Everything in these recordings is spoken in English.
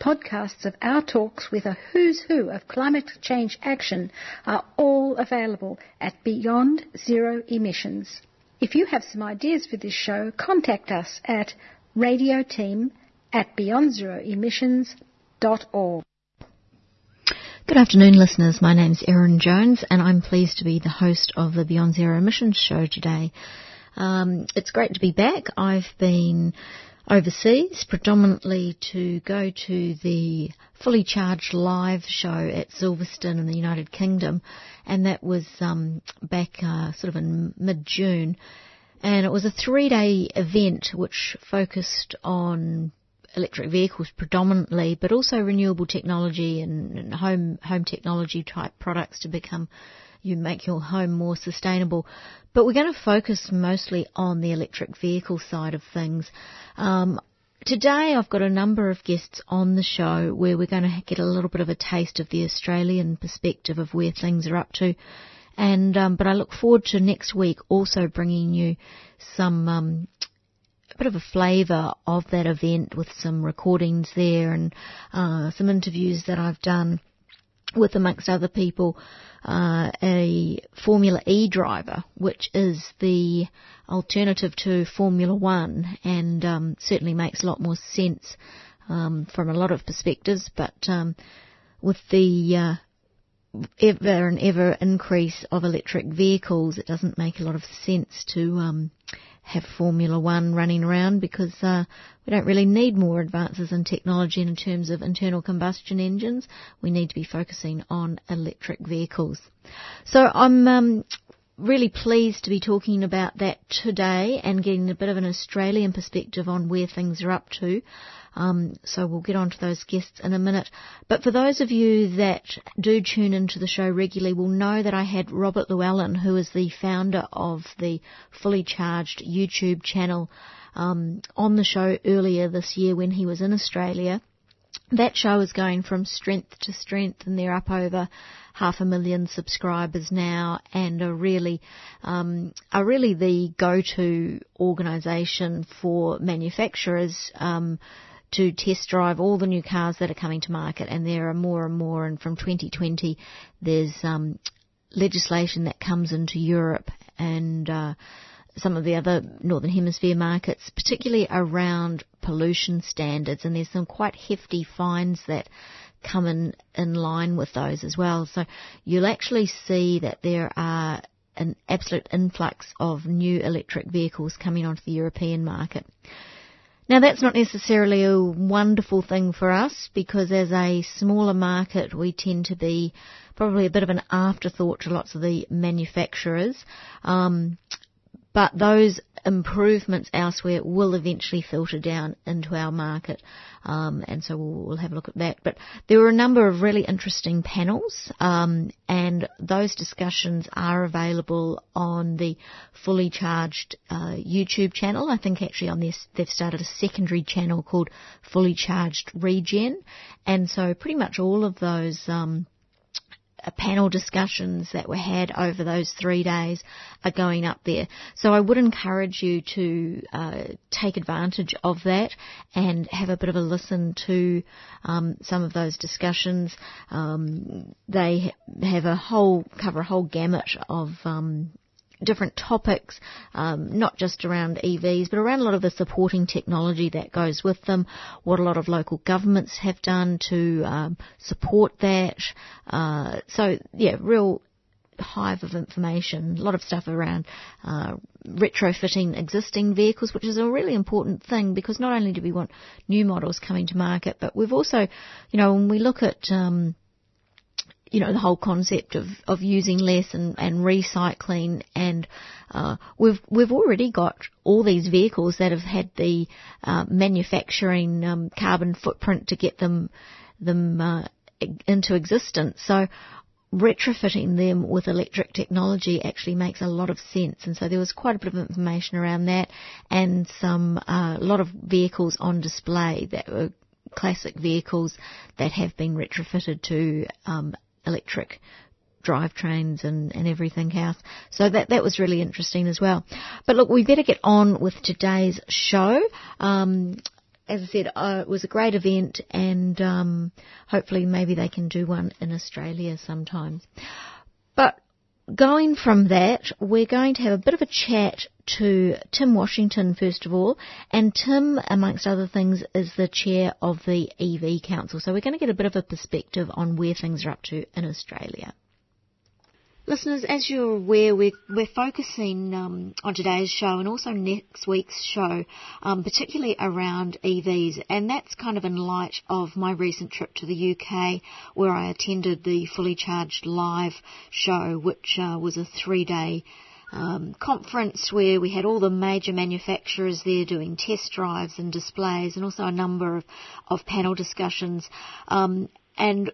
Podcasts of our talks with a who's who of climate change action are all available at Beyond Zero Emissions. If you have some ideas for this show, contact us at radioteam at beyondzeroemissions.org. Good afternoon, listeners. My name's Erin Jones, and I'm pleased to be the host of the Beyond Zero Emissions show today. Um, it's great to be back. I've been overseas, predominantly to go to the fully charged live show at Silverstone in the United Kingdom, and that was um, back uh, sort of in mid-June, and it was a three-day event which focused on electric vehicles predominantly, but also renewable technology and, and home home technology type products to become you make your home more sustainable. But we're going to focus mostly on the electric vehicle side of things. Um, today I've got a number of guests on the show where we're going to get a little bit of a taste of the Australian perspective of where things are up to. And um, but I look forward to next week also bringing you some um, a bit of a flavour of that event with some recordings there and uh, some interviews that I've done with, amongst other people, uh, a Formula E driver, which is the alternative to Formula One, and um, certainly makes a lot more sense um, from a lot of perspectives. But um, with the uh, ever and ever increase of electric vehicles, it doesn't make a lot of sense to um, have Formula One running around because uh, we don't really need more advances in technology in terms of internal combustion engines. We need to be focusing on electric vehicles. So I'm um, really pleased to be talking about that today and getting a bit of an Australian perspective on where things are up to. Um, so we'll get on to those guests in a minute. But for those of you that do tune into the show regularly will know that I had Robert Llewellyn, who is the founder of the Fully Charged YouTube channel, um, on the show earlier this year when he was in Australia. That show is going from strength to strength and they're up over half a million subscribers now and are really um, are really the go-to organisation for manufacturers um, to test drive all the new cars that are coming to market, and there are more and more. And from 2020, there's um, legislation that comes into Europe and uh, some of the other Northern Hemisphere markets, particularly around pollution standards, and there's some quite hefty fines that come in, in line with those as well. So you'll actually see that there are an absolute influx of new electric vehicles coming onto the European market. Now that's not necessarily a wonderful thing for us because as a smaller market we tend to be probably a bit of an afterthought to lots of the manufacturers. Um, but those improvements elsewhere will eventually filter down into our market, um, and so we'll, we'll, have a look at that. But there were a number of really interesting panels, um, and those discussions are available on the fully charged uh, YouTube channel. I think actually on this they've started a secondary channel called Fully Charged Regen, and so pretty much all of those. Um, panel discussions that were had over those three days are going up there. So I would encourage you to uh, take advantage of that and have a bit of a listen to um, some of those discussions. Um, they have a whole cover a whole gamut of um, different topics, um, not just around EVs, but around a lot of the supporting technology that goes with them, what a lot of local governments have done to um, support that. Uh, so, yeah, real hive of information, a lot of stuff around uh, retrofitting existing vehicles, which is a really important thing because not only do we want new models coming to market, but we've also, you know, when we look at um, you know, the whole concept of, of using less and, and recycling and uh, we've we've already got all these vehicles that have had the uh, manufacturing um, carbon footprint to get them them uh, into existence. So retrofitting them with electric technology actually makes a lot of sense. And so there was quite a bit of information around that and some, a uh, lot of vehicles on display that were classic vehicles that have been retrofitted to um, electric drivetrains and, and everything else. So that that was really interesting as well. But look, we better get on with today's show. Um, as I said, uh, it was a great event, and um, hopefully maybe they can do one in Australia sometimes. Going from that, we're going to have a bit of a chat to Tim Washington first of all, and Tim, amongst other things, is the chair of the EV Council. So we're going to get a bit of a perspective on where things are up to in Australia. Listeners, as you're aware, we're, we're focusing um, on today's show and also next week's show, um, particularly around EVs, and that's kind of in light of my recent trip to the UK, where I attended the Fully Charged Live show, which uh, was a three-day um, conference where we had all the major manufacturers there doing test drives and displays, and also a number of, of panel discussions. Um, and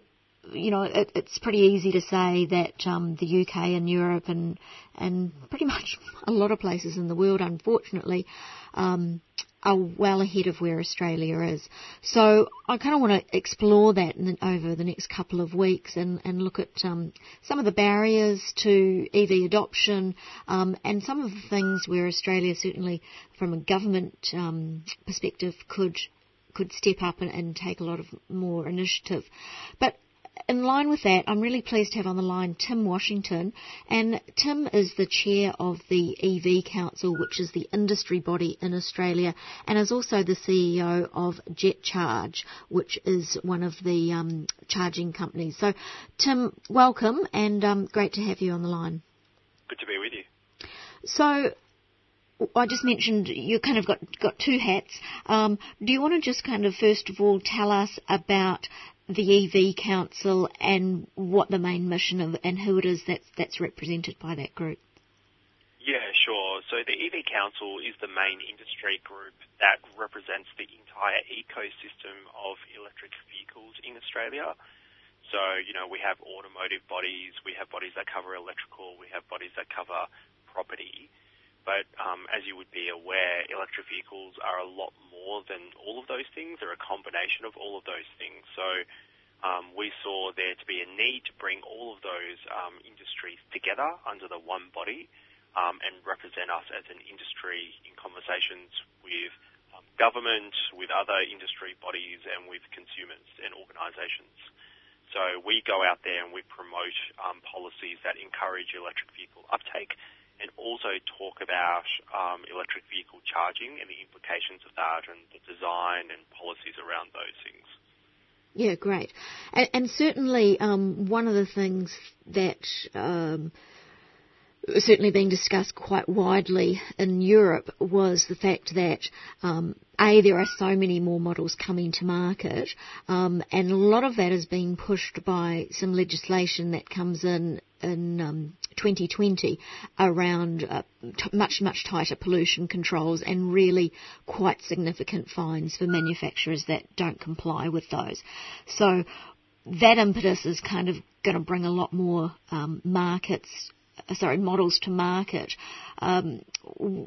you know, it, it's pretty easy to say that um, the UK and Europe and and pretty much a lot of places in the world, unfortunately, um, are well ahead of where Australia is. So I kind of want to explore that the, over the next couple of weeks and, and look at um, some of the barriers to EV adoption um, and some of the things where Australia certainly, from a government um, perspective, could could step up and, and, take a lot of more initiative. But in line with that, I'm really pleased to have on the line Tim Washington. And Tim is the chair of the EV Council, which is the industry body in Australia, and is also the CEO of JetCharge, which is one of the um, charging companies. So, Tim, welcome and um, great to have you on the line. Good to be with you. So, I just mentioned you kind of got got two hats. Um, do you want to just kind of first of all tell us about the EV Council and what the main mission of and who it is that's that's represented by that group. Yeah, sure. So the EV Council is the main industry group that represents the entire ecosystem of electric vehicles in Australia. So, you know, we have automotive bodies, we have bodies that cover electrical, we have bodies that cover property. But um, as you would be aware, electric vehicles are a lot more than all of those things. They're a combination of all of those things. So um, we saw there to be a need to bring all of those um, industries together under the one body um, and represent us as an industry in conversations with um, government, with other industry bodies, and with consumers and organisations. So we go out there and we promote um, policies that encourage electric vehicle uptake and also talk about um, electric vehicle charging and the implications of that and the design and policies around those things. Yeah, great. And, and certainly um, one of the things that um, certainly being discussed quite widely in Europe was the fact that um, a there are so many more models coming to market, um, and a lot of that is being pushed by some legislation that comes in in um, 2020 around uh, t- much much tighter pollution controls and really quite significant fines for manufacturers that don't comply with those. So that impetus is kind of going to bring a lot more um, markets sorry, models to market. Um,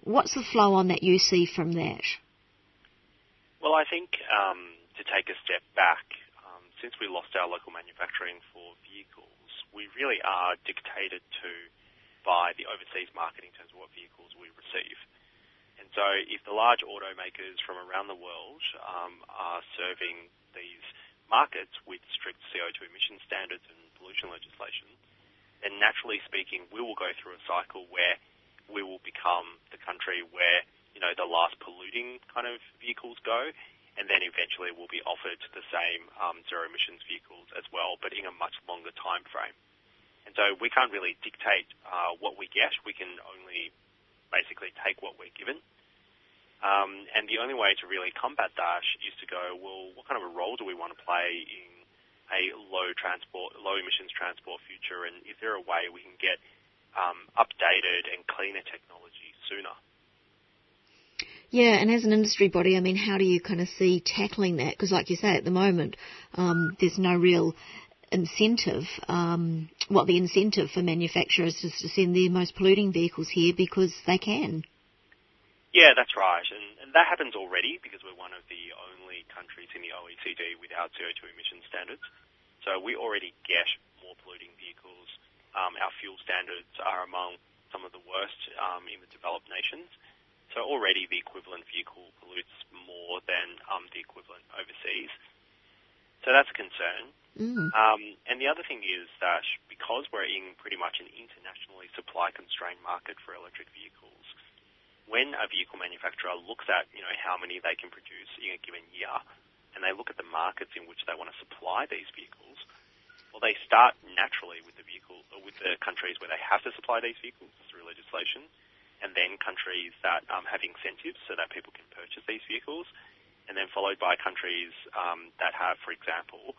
what's the flow on that you see from that? Well, I think um, to take a step back, um, since we lost our local manufacturing for vehicles, we really are dictated to by the overseas market in terms of what vehicles we receive. And so if the large automakers from around the world um, are serving these markets with strict CO2 emission standards and pollution legislation, then naturally speaking, we will go through a cycle where we will become the country where, you know, the last polluting kind of vehicles go, and then eventually we'll be offered the same um, zero emissions vehicles as well, but in a much longer time frame. And so we can't really dictate uh, what we get. We can only basically take what we're given. Um, and the only way to really combat that is to go, well, what kind of a role do we want to play in a low transport, low emissions transport future? And is there a way we can get um, updated and cleaner technology sooner? Yeah, and as an industry body, I mean, how do you kind of see tackling that? Because, like you say, at the moment, um, there's no real incentive. Um, well, the incentive for manufacturers is to send their most polluting vehicles here because they can. Yeah, that's right, and, and that happens already because we're one of the only countries in the OECD without CO2 emission standards. So we already get more polluting vehicles. Um, our fuel standards are among some of the worst um, in the developed nations. So already the equivalent vehicle pollutes more than um, the equivalent overseas. So that's a concern. Mm. Um, and the other thing is that because we're in pretty much an internationally supply constrained market for electric vehicles, when a vehicle manufacturer looks at you know how many they can produce in a given year, and they look at the markets in which they want to supply these vehicles, well, they start naturally with the vehicle with the countries where they have to supply these vehicles through legislation, and then countries that um, have incentives so that people can purchase these vehicles, and then followed by countries um, that have, for example,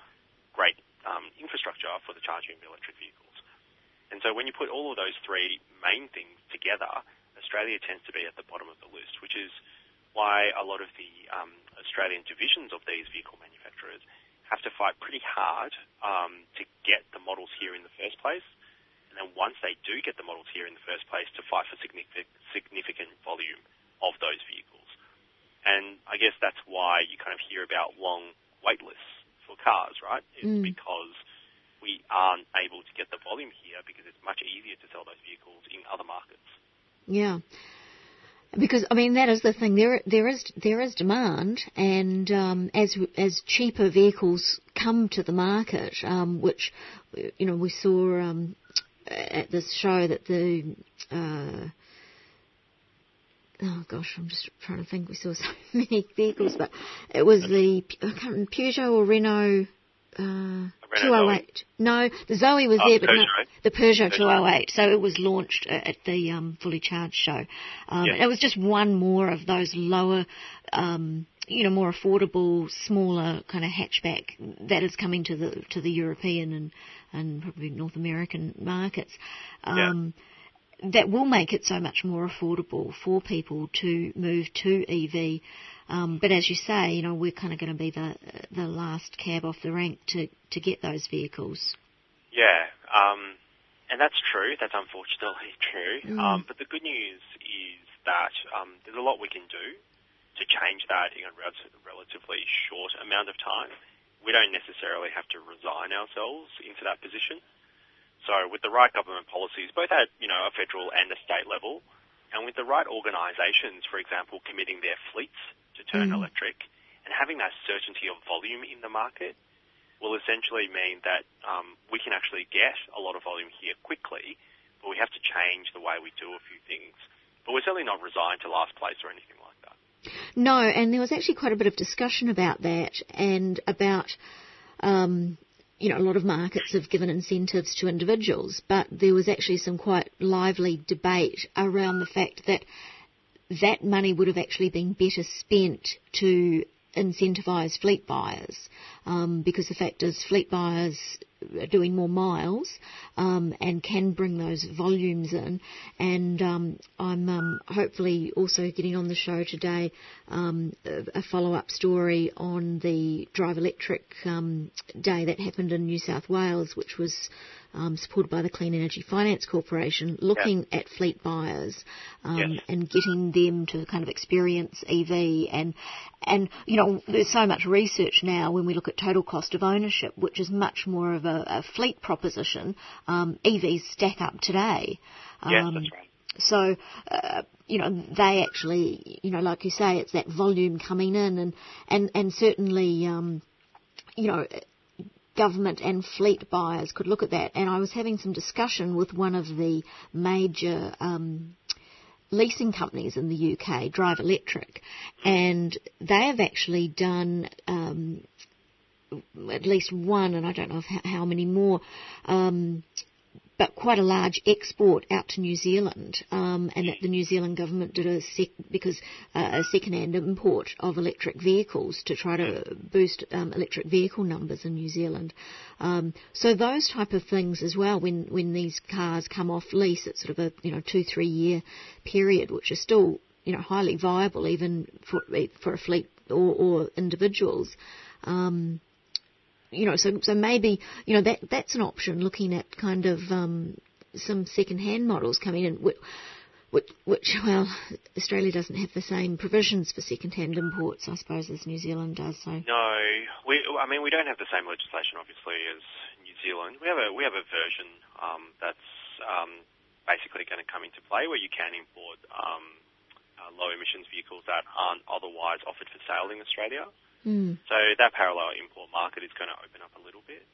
great um, infrastructure for the charging of electric vehicles. And so when you put all of those three main things together, Australia tends to be at the bottom of the list, which is why a lot of the um, Australian divisions of these vehicle manufacturers have to fight pretty hard um, to get the models here in the first place and then once they do get the models here in the first place, to fight for significant, significant volume of those vehicles. And I guess that's why you kind of hear about long wait lists for cars, right? It's Mm. because we aren't able to get the volume here because it's much easier to sell those vehicles in other markets. Yeah. Because I mean that is the thing. There there is there is demand, and um, as as cheaper vehicles come to the market, um, which you know we saw um, at this show that the uh, oh gosh, I'm just trying to think. We saw so many vehicles, but it was the I can't remember, Peugeot or Renault. Uh, 208. No, the Zoe was Oh, there, but no, Peugeot. the Peugeot Peugeot. 208. So it was launched uh, at the um, Fully Charged show. Um, Yeah. It was just one more of those lower, um, you know, more affordable, smaller kind of hatchback that is coming to the to the European and and probably North American markets. Um, That will make it so much more affordable for people to move to EV. Um, but as you say, you know, we're kind of going to be the the last cab off the rank to to get those vehicles. Yeah, um, and that's true. That's unfortunately true. Mm. Um, but the good news is that um, there's a lot we can do to change that in a rel- relatively short amount of time. We don't necessarily have to resign ourselves into that position. So with the right government policies, both at you know a federal and a state level, and with the right organisations, for example, committing their fleets to turn Mm. electric, and having that certainty of volume in the market, will essentially mean that um, we can actually get a lot of volume here quickly, but we have to change the way we do a few things. But we're certainly not resigned to last place or anything like that. No, and there was actually quite a bit of discussion about that and about, um, you know, a lot of markets have given incentives to individuals, but there was actually some quite lively debate around the fact that that money would have actually been better spent to incentivise fleet buyers um, because the fact is fleet buyers are doing more miles um, and can bring those volumes in. And um, I'm um, hopefully also getting on the show today um, a, follow-up story on the Drive Electric um, day that happened in New South Wales which was um, supported by the Clean Energy Finance Corporation looking at fleet buyers um, Yes. and getting them to kind of experience EV and and you know there's so much research now when we look at total cost of ownership which is much more of a, a fleet proposition um, EVs stack up today Yes, um, that's right. so, uh, you know, they actually, you know, like you say, it's that volume coming in and, and, and certainly, um, you know, government and fleet buyers could look at that. And I was having some discussion with one of the major, um, leasing companies in the UK, Drive Electric, and they have actually done, um, at least one, and I don't know how many more, um, but quite a large export out to New Zealand, um, and that the New Zealand government did a sec- because uh, a second-hand import of electric vehicles to try to boost um, electric vehicle numbers in New Zealand. Um, so those type of things as well. When when these cars come off lease, it's sort of a you know two three year period, which is still you know highly viable even for for a fleet or, or individuals. Um, you know, so so maybe you know that that's an option. Looking at kind of um, some second-hand models coming in, which, which, well, Australia doesn't have the same provisions for second-hand imports, I suppose, as New Zealand does. So no, we I mean we don't have the same legislation, obviously, as New Zealand. We have a we have a version um, that's um, basically going to come into play where you can import um, uh, low emissions vehicles that aren't otherwise offered for sale in Australia. Mm. So that parallel import market is going to open up a little bit.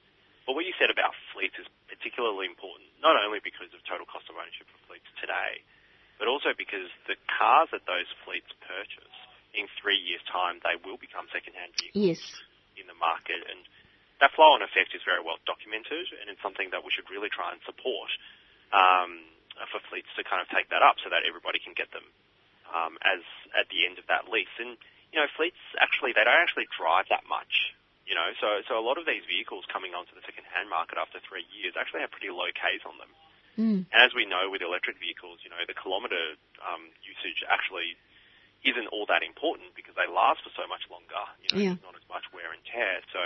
But what you said about fleets is particularly important, not only because of total cost of ownership for fleets today, but also because the cars that those fleets purchase in three years' time, they will become second-hand vehicles yes. in the market. And that flow-on effect is very well documented, and it's something that we should really try and support um, for fleets to kind of take that up so that everybody can get them um, as at the end of that lease. And you know, fleets actually they don't actually drive that much. You know, so so a lot of these vehicles coming onto the second-hand market after three years actually have pretty low Ks on them. Mm. And as we know with electric vehicles, you know, the kilometre um, usage actually isn't all that important because they last for so much longer. You know, Yeah. there's not as much wear and tear. So,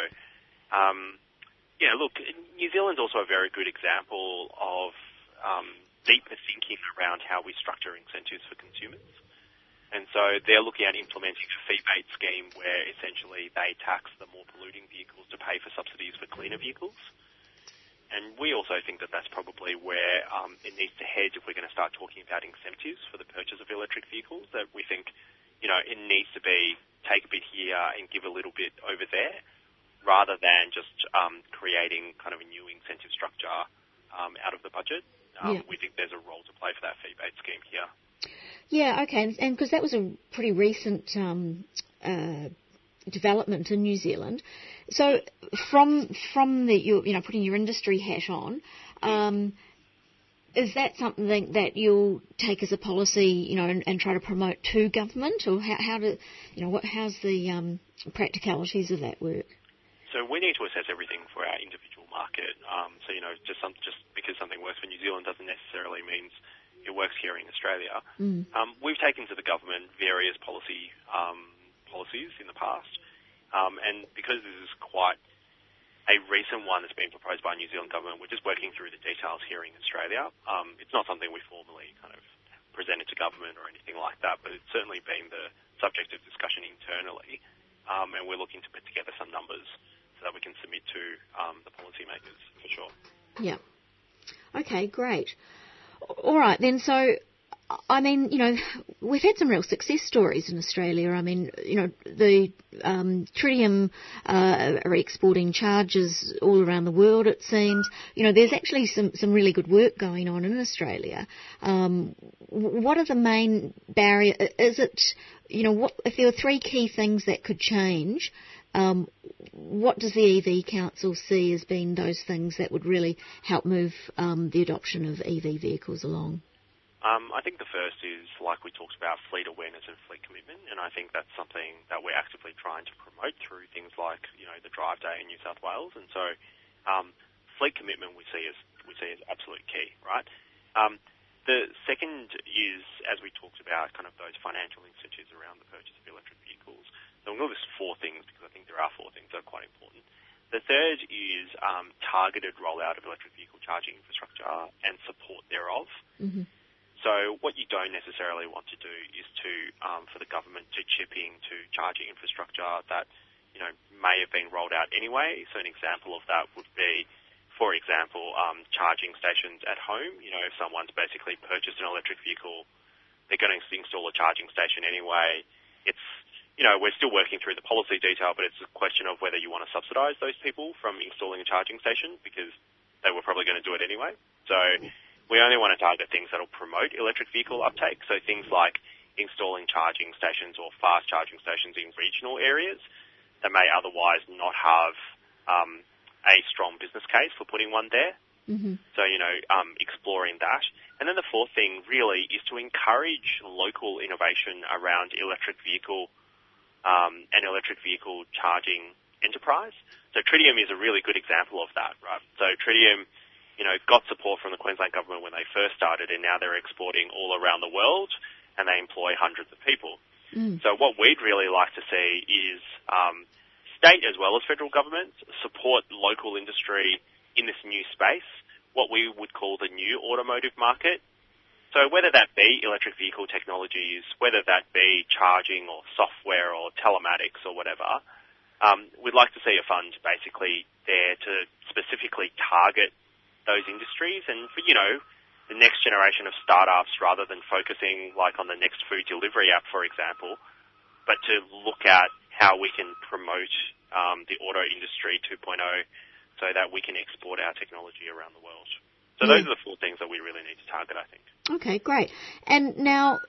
um, yeah, look, New Zealand's also a very good example of um, deeper thinking around how we structure incentives for consumers. And so they're looking at implementing a fee-based scheme where essentially they tax the more polluting vehicles to pay for subsidies for cleaner vehicles. And we also think that that's probably where um, it needs to head if we're going to start talking about incentives for the purchase of electric vehicles. That we think, you know, it needs to be take a bit here and give a little bit over there, rather than just um, creating kind of a new incentive structure um, out of the budget. Um, Yeah. We think there's a role to play for that fee-based scheme here. Yeah, okay, and because that was a pretty recent um, uh, development in New Zealand. So from from the you you know putting your industry hat on, um, is that something that you'll take as a policy, you know, and, and try to promote to government, or how, how do you know what how's the um, practicalities of that work? So we need to assess everything for our individual market. Um, so you know, just some, just because something works for New Zealand doesn't necessarily means it works here in Australia. Mm. Um, we've taken to the government various policy um, policies in the past, um, and because this is quite a recent one that's been proposed by the New Zealand government, we're just working through the details here in Australia. Um, it's not something we formally kind of presented to government or anything like that, but it's certainly been the subject of discussion internally, um, and we're looking to put together some numbers so that we can submit to um, the policymakers for sure. Yeah. Okay, great. All right then. So, I mean, you know, we've had some real success stories in Australia. I mean, you know, the um, Tritium uh, are exporting charges all around the world. It seems. You know, there's actually some some really good work going on in Australia. Um, what are the main barrier? Is it, you know, what if there were three key things that could change? Um, what does the EV Council see as being those things that would really help move um, the adoption of EV vehicles along? Um, I think the first is, like we talked about, fleet awareness and fleet commitment, and I think that's something that we're actively trying to promote through things like, you know, the Drive Day in New South Wales, and so um, fleet commitment we see as we see as absolute key, right? Um, the second is, as we talked about, kind of those financial incentives around the purchase of electric vehicles. So I'm going to list four things because I think there are four things that are quite important. The third is um, targeted rollout of electric vehicle charging infrastructure and support thereof. Mm-hmm. So what you don't necessarily want to do is to um, for the government to chip into charging infrastructure that you know may have been rolled out anyway. So an example of that would be, for example, um, charging stations at home. You know, if someone's basically purchased an electric vehicle, they're going to install a charging station anyway. It's you know, we're still working through the policy detail, but it's a question of whether you want to subsidise those people from installing a charging station because they were probably going to do it anyway. So we only want to target things that will promote electric vehicle uptake. So things like installing charging stations or fast charging stations in regional areas that may otherwise not have um, a strong business case for putting one there. Mm-hmm. So, you know, um, exploring that. And then the fourth thing really is to encourage local innovation around electric vehicle um, and electric vehicle charging enterprise. So Tritium is a really good example of that, right? So Tritium, you know, got support from the Queensland government when they first started, and now they're exporting all around the world, and they employ hundreds of people. Mm. So what we'd really like to see is um, state as well as federal governments support local industry in this new space, what we would call the new automotive market. So whether that be electric vehicle technologies, whether that be charging or software or telematics or whatever, um, we'd like to see a fund basically there to specifically target those industries and for, you know, the next generation of startups rather than focusing like on the next food delivery app, for example, but to look at how we can promote um, the auto industry 2.0 so that we can export our technology around the world. So Yeah. those are the four things that we really need to target, I think. Okay, great. And now,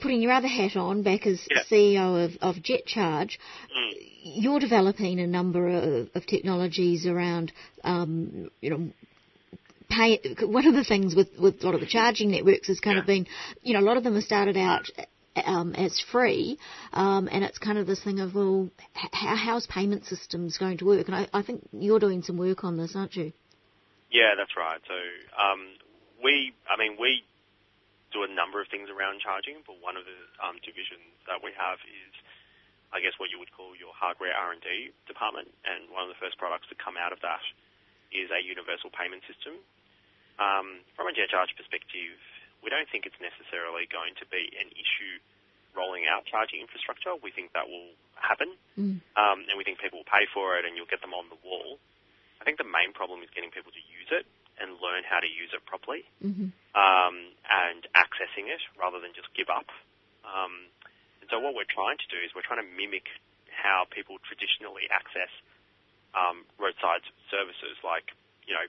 putting your other hat on, back as Yeah. CEO of, of JetCharge, Mm. you're developing a number of, of technologies around, um, you know, pay. One of the things with, with a lot of the charging networks has kind of Yeah. been, you know, a lot of them have started out um, as free, um, and it's kind of this thing of, well, how, how's payment systems going to work? And I, I think you're doing some work on this, aren't you? Yeah, that's right. So um, we, I mean, we do a number of things around charging, but one of the um, divisions that we have is, I guess, what you would call your hardware R and D department. And one of the first products to come out of that is a universal payment system. Um, from a jet charge perspective, we don't think it's necessarily going to be an issue rolling out charging infrastructure. We think that will happen, Mm. um, and we think people will pay for it, and you'll get them on the wall. I think the main problem is getting people to use it and learn how to use it properly hmm um, and accessing it rather than just give up. Um, and so what we're trying to do is we're trying to mimic how people traditionally access um, roadside services like, you know,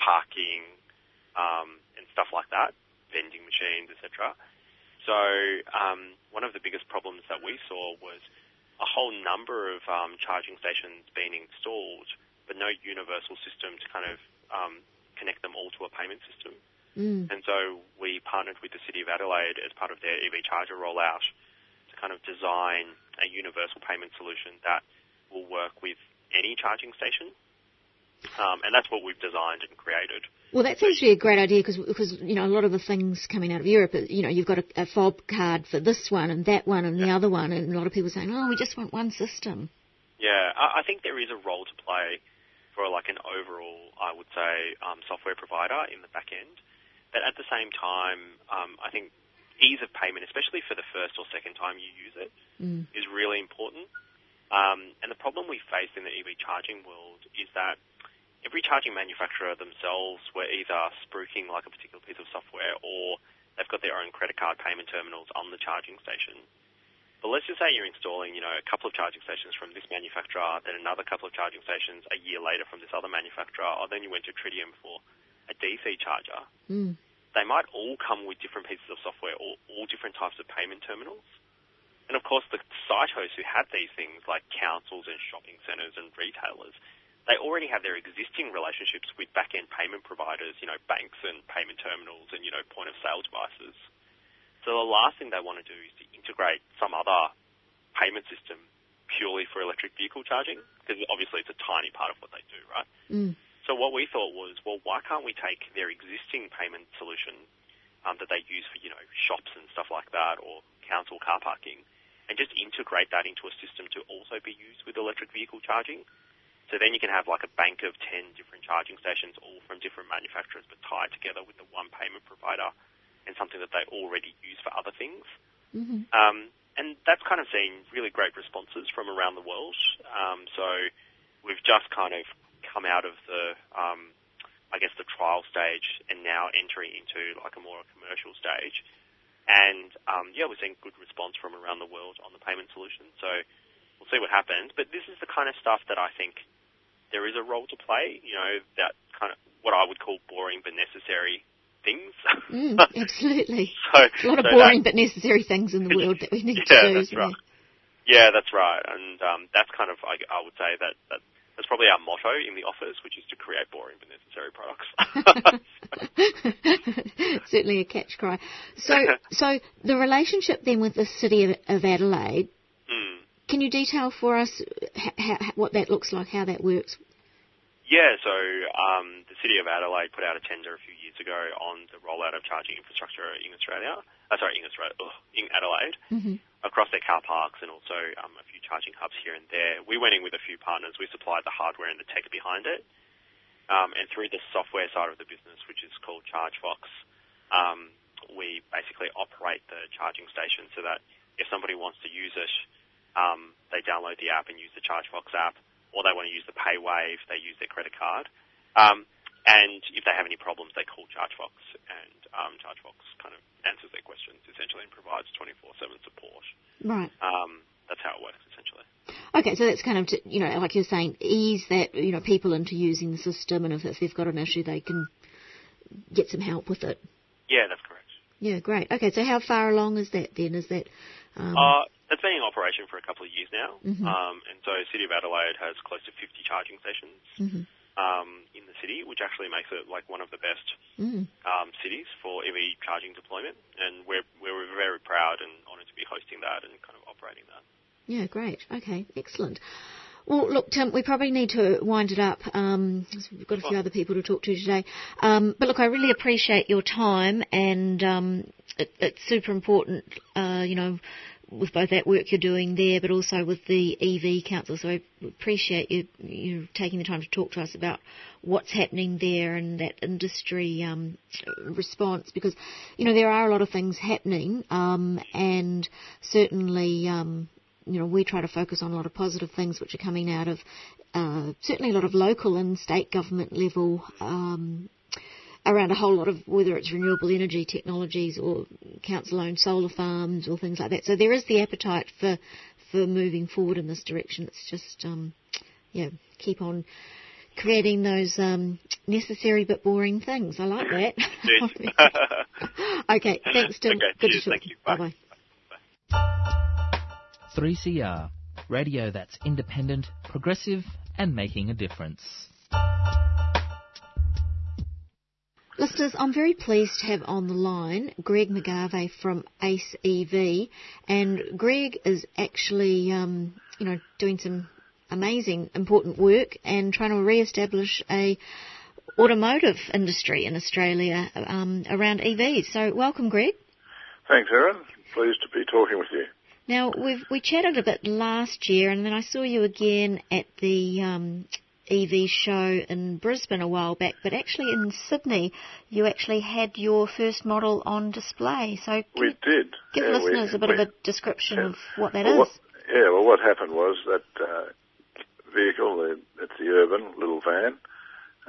parking um, and stuff like that, vending machines, etc. So um, one of the biggest problems that we saw was a whole number of um, charging stations being installed, but no universal system to kind of um, connect them all to a payment system. Mm. And so we partnered with the City of Adelaide as part of their EV charger rollout to kind of design a universal payment solution that will work with any charging station. Um, and that's what we've designed and created. Well, that's actually a great idea because because you know a lot of the things coming out of Europe, uh, you know, you've got a, a fob card for this one and that one and the other one, and a lot of people saying, oh, we just want one system. Yeah, I, I think there is a role to play for like an overall, I would say, um, software provider in the back end. But at the same time, um, I think ease of payment, especially for the first or second time you use it, Mm. is really important. Um, and the problem we face in the EV charging world is that every charging manufacturer themselves were either spruiking like a particular piece of software or they've got their own credit card payment terminals on the charging station. But let's just say you're installing, you know, a couple of charging stations from this manufacturer, then another couple of charging stations a year later from this other manufacturer, or then you went to Tritium for a DC charger. Mm. They might all come with different pieces of software or all different types of payment terminals. And of course, the site hosts who have these things, like councils and shopping centres and retailers, they already have their existing relationships with back-end payment providers, you know, banks and payment terminals and, you know, point-of-sale devices. So the last thing they want to do is to integrate some other payment system purely for electric vehicle charging, because obviously it's a tiny part of what they do, right? Mm. So what we thought was, well, why can't we take their existing payment solution um, that they use for, you know, shops and stuff like that, or council car parking, and just integrate that into a system to also be used with electric vehicle charging? So then you can have like a bank of 10 different charging stations, all from different manufacturers, but tied together with the one payment provider and something that they already use for other things. hmm Um, and that's kind of seen really great responses from around the world. Um, so we've just kind of come out of the, um, I guess, the trial stage and now entering into like a more commercial stage. And um, yeah, we're seeing good response from around the world on the payment solution. So we'll see what happens. But this is the kind of stuff that I think there is a role to play. You know, that kind of what I would call boring but necessary things. Mm, absolutely. so, A lot of so boring that- but necessary things in the world that we need yeah, to do. that's isn't right. Yeah, that's right, and um, that's kind of I, I would say that, that that's probably our motto in the office, which is to create boring but necessary products. Certainly a catch cry. So, so the relationship then with the city of, of Adelaide. Mm. Can you detail for us what that looks like, how that works? Yeah, so um, the City of Adelaide put out a tender a few years ago on the rollout of charging infrastructure in Australia. Uh, sorry, in Australia, ugh, in Adelaide, mm-hmm. across their car parks and also um, a few charging hubs here and there. We went in with a few partners. We supplied the hardware and the tech behind it, um, and through the software side of the business, which is called ChargeFox, um, we basically operate the charging station so that if somebody wants to use it, um, they download the app and use the ChargeFox app or they want to use the PayWave, they use their credit card. Um, and if they have any problems, they call ChargeFox, and um, ChargeFox kind of answers their questions essentially and provides 24/7 support. Right. Um, that's how it works essentially. Okay, so that's kind of to, you know, like you're saying, ease that you know people into using the system, and if, if they've got an issue, they can get some help with it. Yeah, that's correct. Yeah, great. Okay, so how far along is that then? Is that um, uh, that's been in operation for a couple of years now, mm-hmm. um, and so City of Adelaide has close to 50 charging stations mm-hmm. um, in the city, which actually makes it like one of the best mm. um, cities for EV charging deployment, and we're we're very proud and honoured to be hosting that and kind of operating that. Yeah, great. Okay, excellent. Well, look, Tim, we probably need to wind it up. Um, we've got a few other people to talk to today. Um, but look, I really appreciate your time, and um, it, it's super important, uh, you know, with both that work you're doing there, but also with the EV Council. So I appreciate you you taking the time to talk to us about what's happening there and that industry um, response, because you know there are a lot of things happening, um, and certainly. Um, you know, we try to focus on a lot of positive things which are coming out of uh, certainly a lot of local and state government level um, around a whole lot of whether it's renewable energy technologies or council-owned solar farms or things like that. So there is the appetite for for moving forward in this direction. It's just um, yeah, keep on creating those um, necessary but boring things. I like that. okay, thanks, Tim. Okay, Good cheers, to talk. Thank you. Bye. Bye. 3CR, radio that's independent, progressive, and making a difference. Listeners, I'm very pleased to have on the line Greg McGarvie from Ace EV, and Greg is actually, um, you know, doing some amazing, important work and trying to re-establish a automotive industry in Australia um, around EVs. So, welcome, Greg. Thanks, Erin. Pleased to be talking with you. Now, we've we chatted a bit last year, and then I saw you again at the um, EV show in Brisbane a while back, but actually in Sydney, you actually had your first model on display. So we did. Give yeah, listeners we, a bit we, of a description yeah. of what that well, is. What, yeah, well, what happened was that uh, vehicle, it's the Urban little van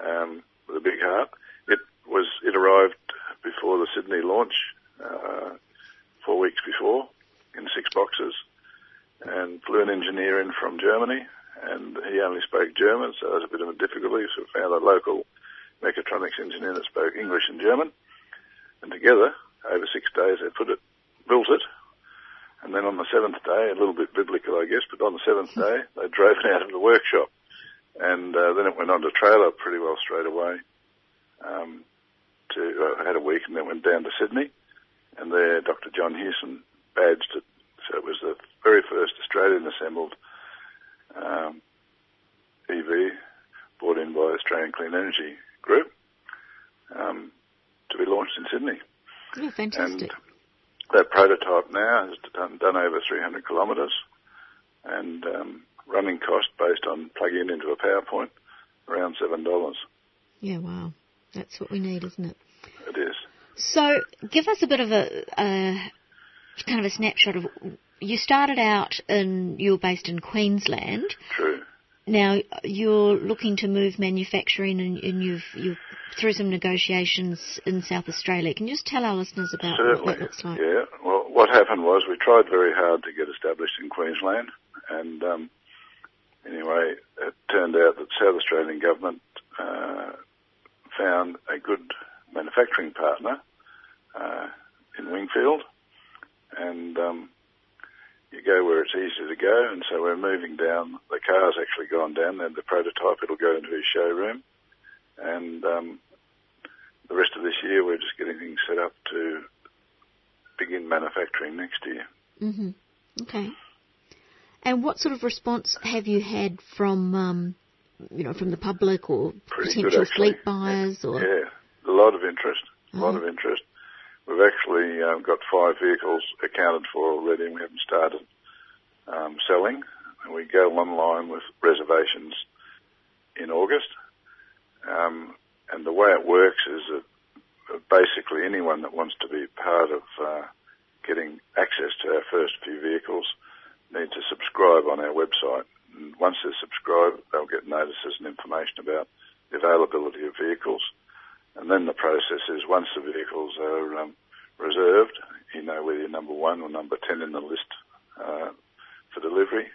um, with a big heart. It was it arrived before the Sydney launch, uh, four weeks before, in six boxes, and flew an engineer in from Germany and he only spoke German, so it was a bit of a difficulty. So we found a local mechatronics engineer that spoke English and German, and together, over six days, they put it, built it, and then on the seventh day, a little bit biblical, I guess, but on the seventh day, they drove it out of the workshop, and uh, then it went on to trailer pretty well straight away. Um, to uh, had a week, and then went down to Sydney, and there, Dr. John Hewson badged it. So it was the very first Australian assembled um, EV brought in by Australian Clean Energy Group um, to be launched in Sydney. Oh, fantastic. And that prototype now has done, done over 300 kilometres and um, running cost based on plugging into a PowerPoint around $7. Yeah, wow. That's what we need, isn't it? It is. So, give us a bit of a, a kind of a snapshot of you started out in you're based in Queensland. True. Now you're looking to move manufacturing, and, and you've you through some negotiations in South Australia. Can you just tell our listeners about Certainly. what that looks like? Yeah. Well, what happened was we tried very hard to get established in Queensland, and um, anyway, it turned out that South Australian government uh, found a good manufacturing partner uh, in Wingfield, and um, you go where it's easy to go, and so we're moving down. The car's actually gone down, then the prototype, it'll go into his showroom, and um, the rest of this year we're just getting things set up to begin manufacturing next year. Mm-hmm. Okay. And what sort of response have you had from, um, you know, from the public or Pretty potential good, fleet buyers? Or Yeah, a lot of interest. A lot Oh. of interest. We've actually um, got five vehicles accounted for already, and we haven't started um, selling. And we go online with reservations in August. Um, and the way it works is that uh, basically anyone that wants to be part of uh, getting access to our first few vehicles need to subscribe on our website. And once they're subscribed, they'll get notices and information about availability of vehicles. And then the process is once the vehicles are um, reserved, you know whether you're number one or number 10 in the list uh, for delivery.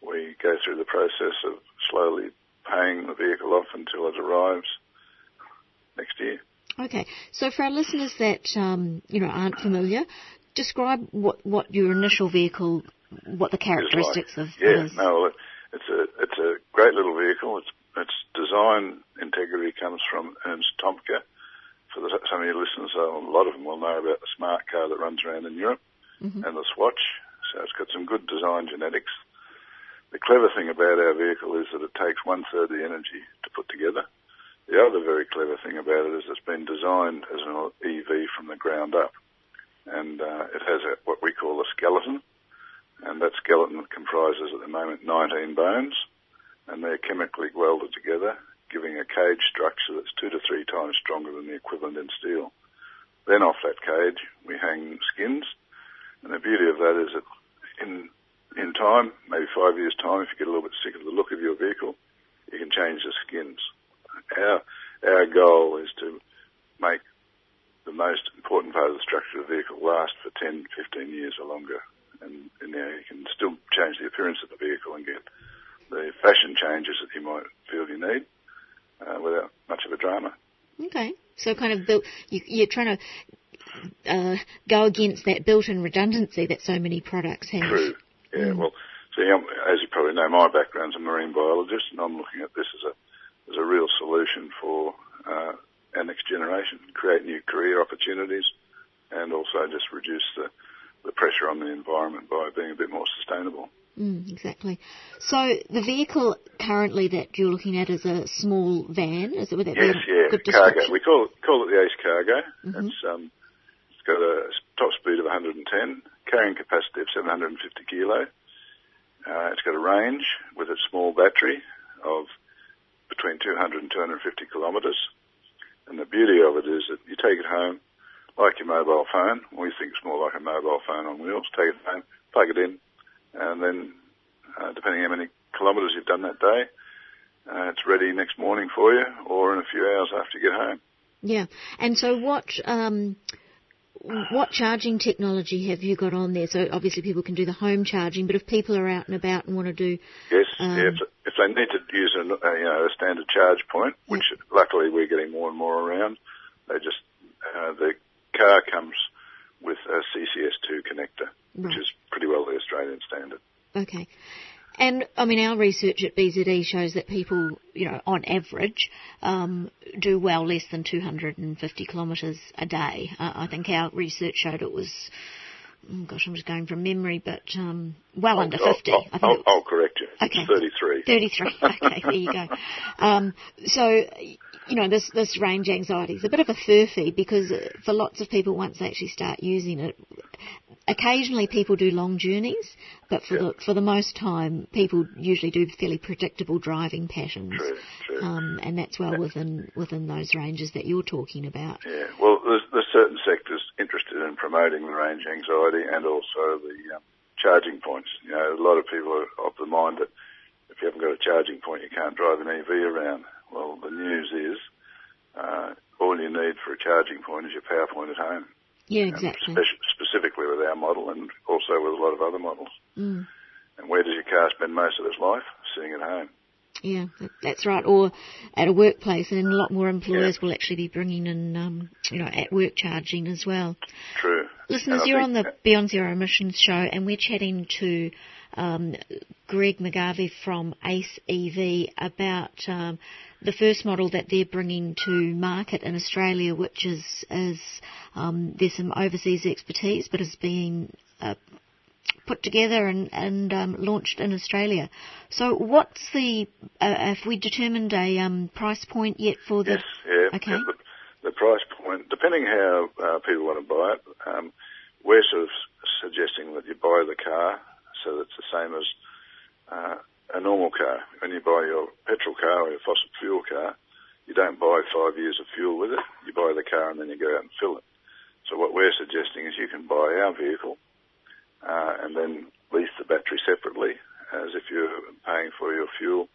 We go through the process of slowly paying the vehicle off until it arrives next year. Okay. So for our listeners that, um, you know, aren't familiar, describe what, what your initial vehicle, what the characteristics like. of yeah, it is. no, it's a it's a great little vehicle. Its its design integrity comes from Ernst Thomke. For the, some of your listeners, a lot of them will know about the smart car that runs around in Europe Mhm. and the Swatch. So it's got some good design genetics. The clever thing about our vehicle is that it takes one third the energy to put together. The other very clever thing about it is it's been designed as an EV from the ground up, and uh, it has a, what we call a skeleton and that skeleton comprises at the moment 19 bones, and they're chemically welded together, giving a cage structure that's two to three times stronger than the equivalent in steel. Then off that cage, we hang skins, and the beauty of that is that in in time, maybe five years' time, if you get a little bit sick of the look of your vehicle, you can change the skins. Our our goal is to make the most important part of the structure of the vehicle last for 10, 15 years or longer and, and you, you can still change the appearance of the vehicle and get the fashion changes that you might feel you need uh, without much of a drama. Okay. So kind of built, you, you're trying to uh, go against that built-in redundancy that so many products have. True. Yeah. Well, see, um, as you probably know, my background's a marine biologist, and I'm looking at this as a as a real solution for uh, our next generation, create new career opportunities, and also just reduce the the pressure on the environment by being a bit more sustainable. Mm, exactly. So the vehicle currently that you're looking at is a small van. Is it? Would that Yes, be a yeah, good cargo. We call it, call it the Ace Cargo. Mhm. It's um, it's got a top speed of 110, carrying capacity of 750 kilo. Uh, it's got a range with a small battery of between 200 and 250 kilometres. And the beauty of it is that you take it home like your mobile phone. We think it's more like a mobile phone on wheels. Take it home, plug it in, and then uh, depending how many kilometres you've done that day, uh, it's ready next morning for you, or in a few hours after you get home. Yeah. And so what um, what charging technology have you got on there? So obviously people can do the home charging, but if people are out and about and want to do Yes, Um, yeah, if, if they need to use a, a, you know, a standard charge point, which luckily we're getting more and more around, they just uh, the car comes with a CCS2 connector, which is pretty well the Australian standard. Okay. And I mean, our research at BZE shows that people, you know, on average, um, do well less than 250 kilometres a day. Uh, I think our research showed it was, oh gosh, I'm just going from memory, but um, well under I'll, 50. I'll, I think I'll, I'll correct. Okay. 33. 33. Okay, there you go. Um, so, you know, this, this range anxiety is a bit of a furphy because uh, for lots of people, once they actually start using it, occasionally people do long journeys, but for the for the most time, people usually do fairly predictable driving patterns, True, true. um, and that's well within within those ranges that you're talking about. Yeah, well, there's, there's certain sectors interested in promoting the range anxiety and also the um, charging points. You know, a lot of people are of the mind that if you haven't got a charging point, you can't drive an EV around. Well, the news is uh, all you need for a charging point is your power point at home. Yeah, exactly. spec- specifically with our model and also with a lot of other models. Mm. And where does your car spend most of its life? Sitting at home. Yeah, that's right. Or at a workplace, and a lot more employers will actually be bringing in, um, you know, at work charging as well. True. Listeners, you're on the Beyond Zero Emissions show, and we're chatting to um, Greg McGarvie from ACE EV about um, the first model that they're bringing to market in Australia, which is, is um, there's some overseas expertise, but is being uh, put together and, and um, launched in Australia. So, what's the? Uh, have we determined a um, price point yet for the? Yes, yeah. Okay. yeah, the, price point, depending how uh, people want to buy it, um, we're sort of suggesting that you buy the car so that it's the same as uh, a normal car. When you buy your petrol car or your fossil fuel car, you don't buy five years of fuel with it. You buy the car and then you go out and fill it. So what we're suggesting is you can buy our vehicle uh, and then lease the battery separately as if you're paying for your fuel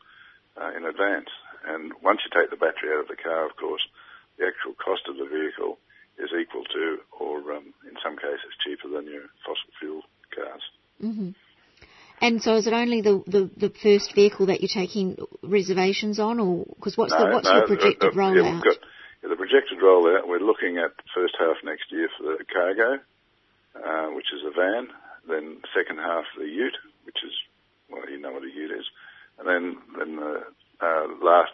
uh, in advance. And once you take the battery out of the car, of course, the actual cost of the vehicle is equal to, or um, in some cases, cheaper than your fossil fuel cars. hmm And so, is it only the, the, the first vehicle that you're taking reservations on, or because what's the what's your projected uh, rollout? Yeah, we've got, yeah, the projected rollout. We're looking at first half next year for the cargo, uh, which is a van. Then second half the Ute, which is well, you know what a Ute is, and then then the uh, last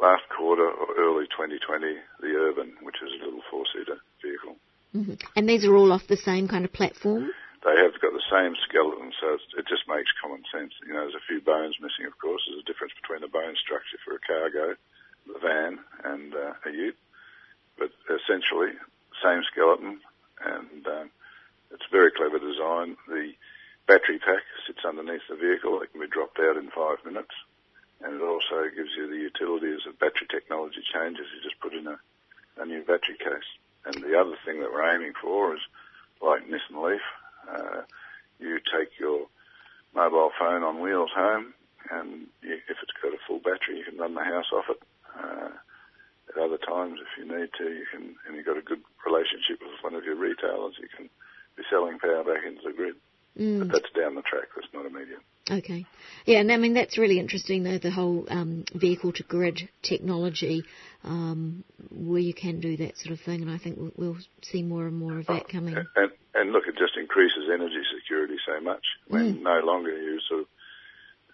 last quarter or early 2020 the Urban, which is a little four seater vehicle. hmm And these are all off the same kind of platform. They have got the same skeleton, so it's, it just makes common sense. You know, there's a few bones missing, of course. There's a difference between the bone structure for a cargo, the van, and uh, a ute. But essentially, same skeleton, and um, it's a very clever design. The battery pack sits underneath the vehicle. It can be dropped out in five minutes. And it also gives you the utility as the battery technology changes. You just put in a, a new battery case. And the other thing that we're aiming for is, like Nissan Leaf, uh, you take your mobile phone on wheels home, and you, if it's got a full battery, you can run the house off it. Uh, at other times, if you need to, you can, and you've got a good relationship with one of your retailers, you can be selling power back into the grid. Mm. But that's down the track. That's not immediate. Okay. Yeah, and I mean that's really interesting though the whole um, vehicle to grid technology, um, where you can do that sort of thing, and I think we'll, we'll see more and more of that coming. And, and look, it just increases energy security so much when Mm. no longer you sort of,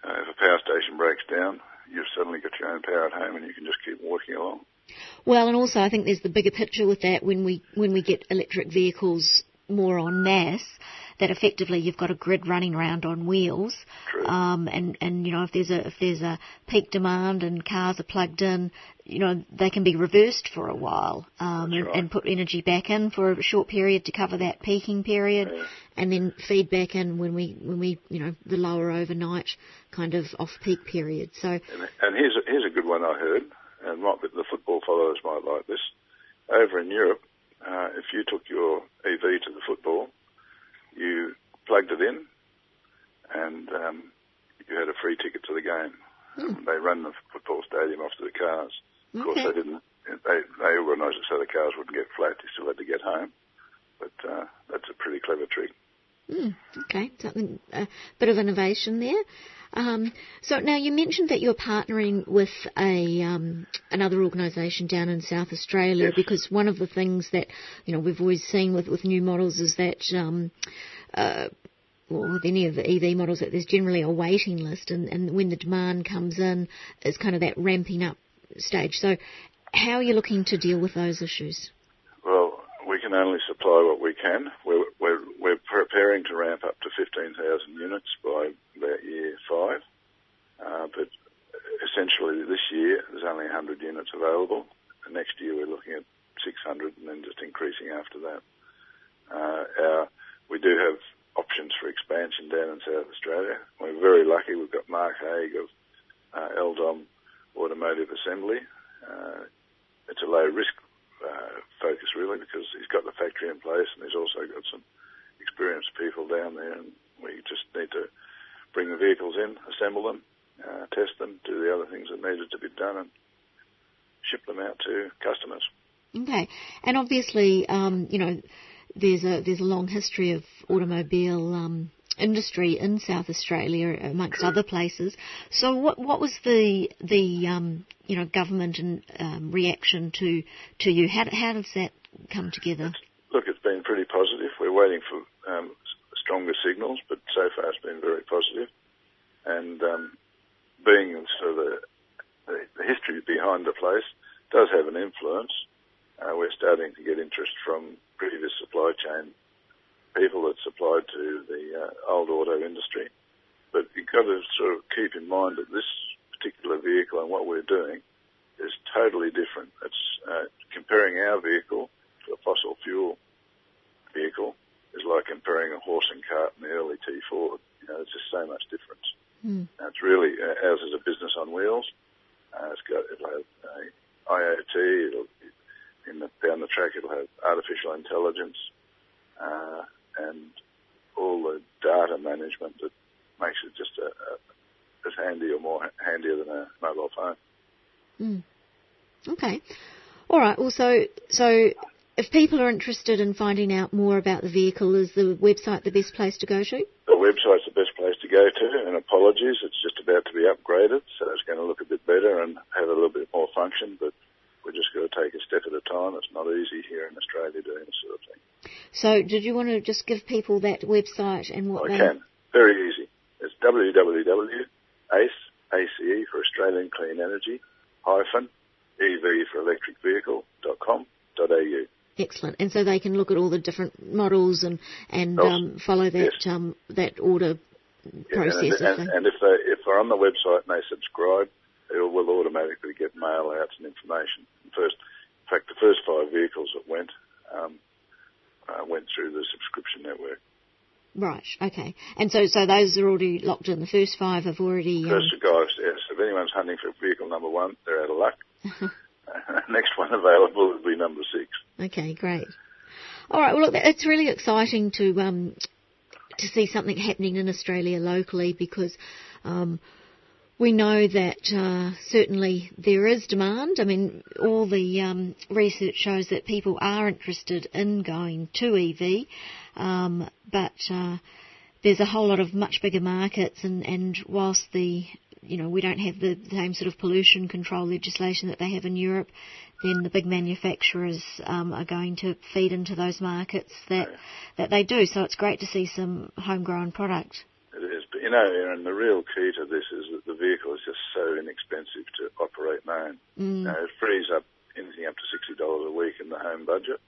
uh, if a power station breaks down, you've suddenly got your own power at home and you can just keep walking along. Well, and also I think there's the bigger picture with that when we when we get electric vehicles more on masse, that effectively you've got a grid running around on wheels, um, and and you know if there's a if there's a peak demand and cars are plugged in, you know they can be reversed for a while um, and, right. and put energy back in for a short period to cover that peaking period, Yeah. and then feed back in when we when we you know the lower overnight kind of off peak period. So And, and here's a, here's a good one I heard, and might be, the football followers might like this. Over in Europe, uh, if you took your EV to the football, you plugged it in, and um, you had a free ticket to the game. Hmm. They run the football stadium off to the cars. Of course, Okay. they didn't. They they organised it so the cars wouldn't get flat. You still had to get home, but uh, that's a pretty clever trick. Mm, okay, something a bit of innovation there. Um, so now you mentioned that you're partnering with a um, another organisation down in South Australia Yes. because one of the things that you know we've always seen with, with new models is that um, uh, well, with any of the EV models that there's generally a waiting list, and, and when the demand comes in, it's kind of that ramping up stage. So how are you looking to deal with those issues? Can only supply what we can. We're, we're, we're preparing to ramp up to 15,000 units by about year five. Uh, but essentially this year there's only 100 units available. And next year we're looking at 600 and then just increasing after that. Uh, our, we do have options for expansion down in South Australia. We're very lucky. We've got Mark Haig of uh, Eldom Automotive Assembly. Uh, it's a low risk uh, focus really because he's got the factory in place and he's also got some experienced people down there and we just need to bring the vehicles in, assemble them, uh, test them, do the other things that needed to be done and ship them out to customers. Okay, and obviously, um, you know, there's a there's a long history of automobile um, industry in South Australia, amongst other places. So, what what was the the um, you know government and um, reaction to to you? How how does that come together? Look, it's been pretty positive. We're waiting for um, stronger signals, but so far it's been very positive. And um, being sort of the, the, the, history behind the place does have an influence. Uh, we're starting to get interest from previous supply chain people that supplied to the uh, old auto industry. But you've got to sort of keep in mind that this particular vehicle and what we're doing is totally different. It's uh, comparing our vehicle to a fossil fuel vehicle is like comparing a horse and cart in the early T4. You know, it's just so much difference. Mm. it's really uh, ours is a business on wheels. Uh, it's got it'll have uh, IoT. It'll in the, down the track it'll have artificial intelligence uh, and all the data management that makes it just a, a, as handy or more handier than a mobile phone. Mm. Okay. All right. Well, so so if people are interested in finding out more about the vehicle, is the website the best place to go to? The website's the best place to go to, and apologies, it's just about to be upgraded, so it's going to look a bit better and have a little bit more function, but we're just going to take a step at a time. It's not easy here in Australia doing this sort of thing. So, did you want to just give people that website and what I they... can. Very easy. It's www.ace, ACE for Australian Clean Energy, hyphen, EV for electric vehicle.com.au. Excellent. And so they can look at all the different models and and um, follow that yes. um, that order process. Yeah, and, and, and, if they if they're on the website and they subscribe, it will automatically get mail outs and information. First, in fact, the first five vehicles that went um, uh, went through the subscription network. Right. Okay. And so so those are already locked in. The first five have already. First um... guys, yes. If anyone's hunting for vehicle number one, they're out of luck. Next one available will be number six. Okay, great. All right. Well, look, it's really exciting to um, to see something happening in Australia locally because. Um, we know that uh, certainly there is demand. I mean, all the um, research shows that people are interested in going to EV, um, but uh, there's a whole lot of much bigger markets, and, and whilst the you know, we don't have the same sort of pollution control legislation that they have in Europe, then the big manufacturers um, are going to feed into those markets that that they do. So it's great to see some homegrown product. It is, but you know, Aaron, the real key to this is that the vehicle is just so inexpensive to operate now. Mm. You know, it frees up anything up to sixty dollars a week in the home budget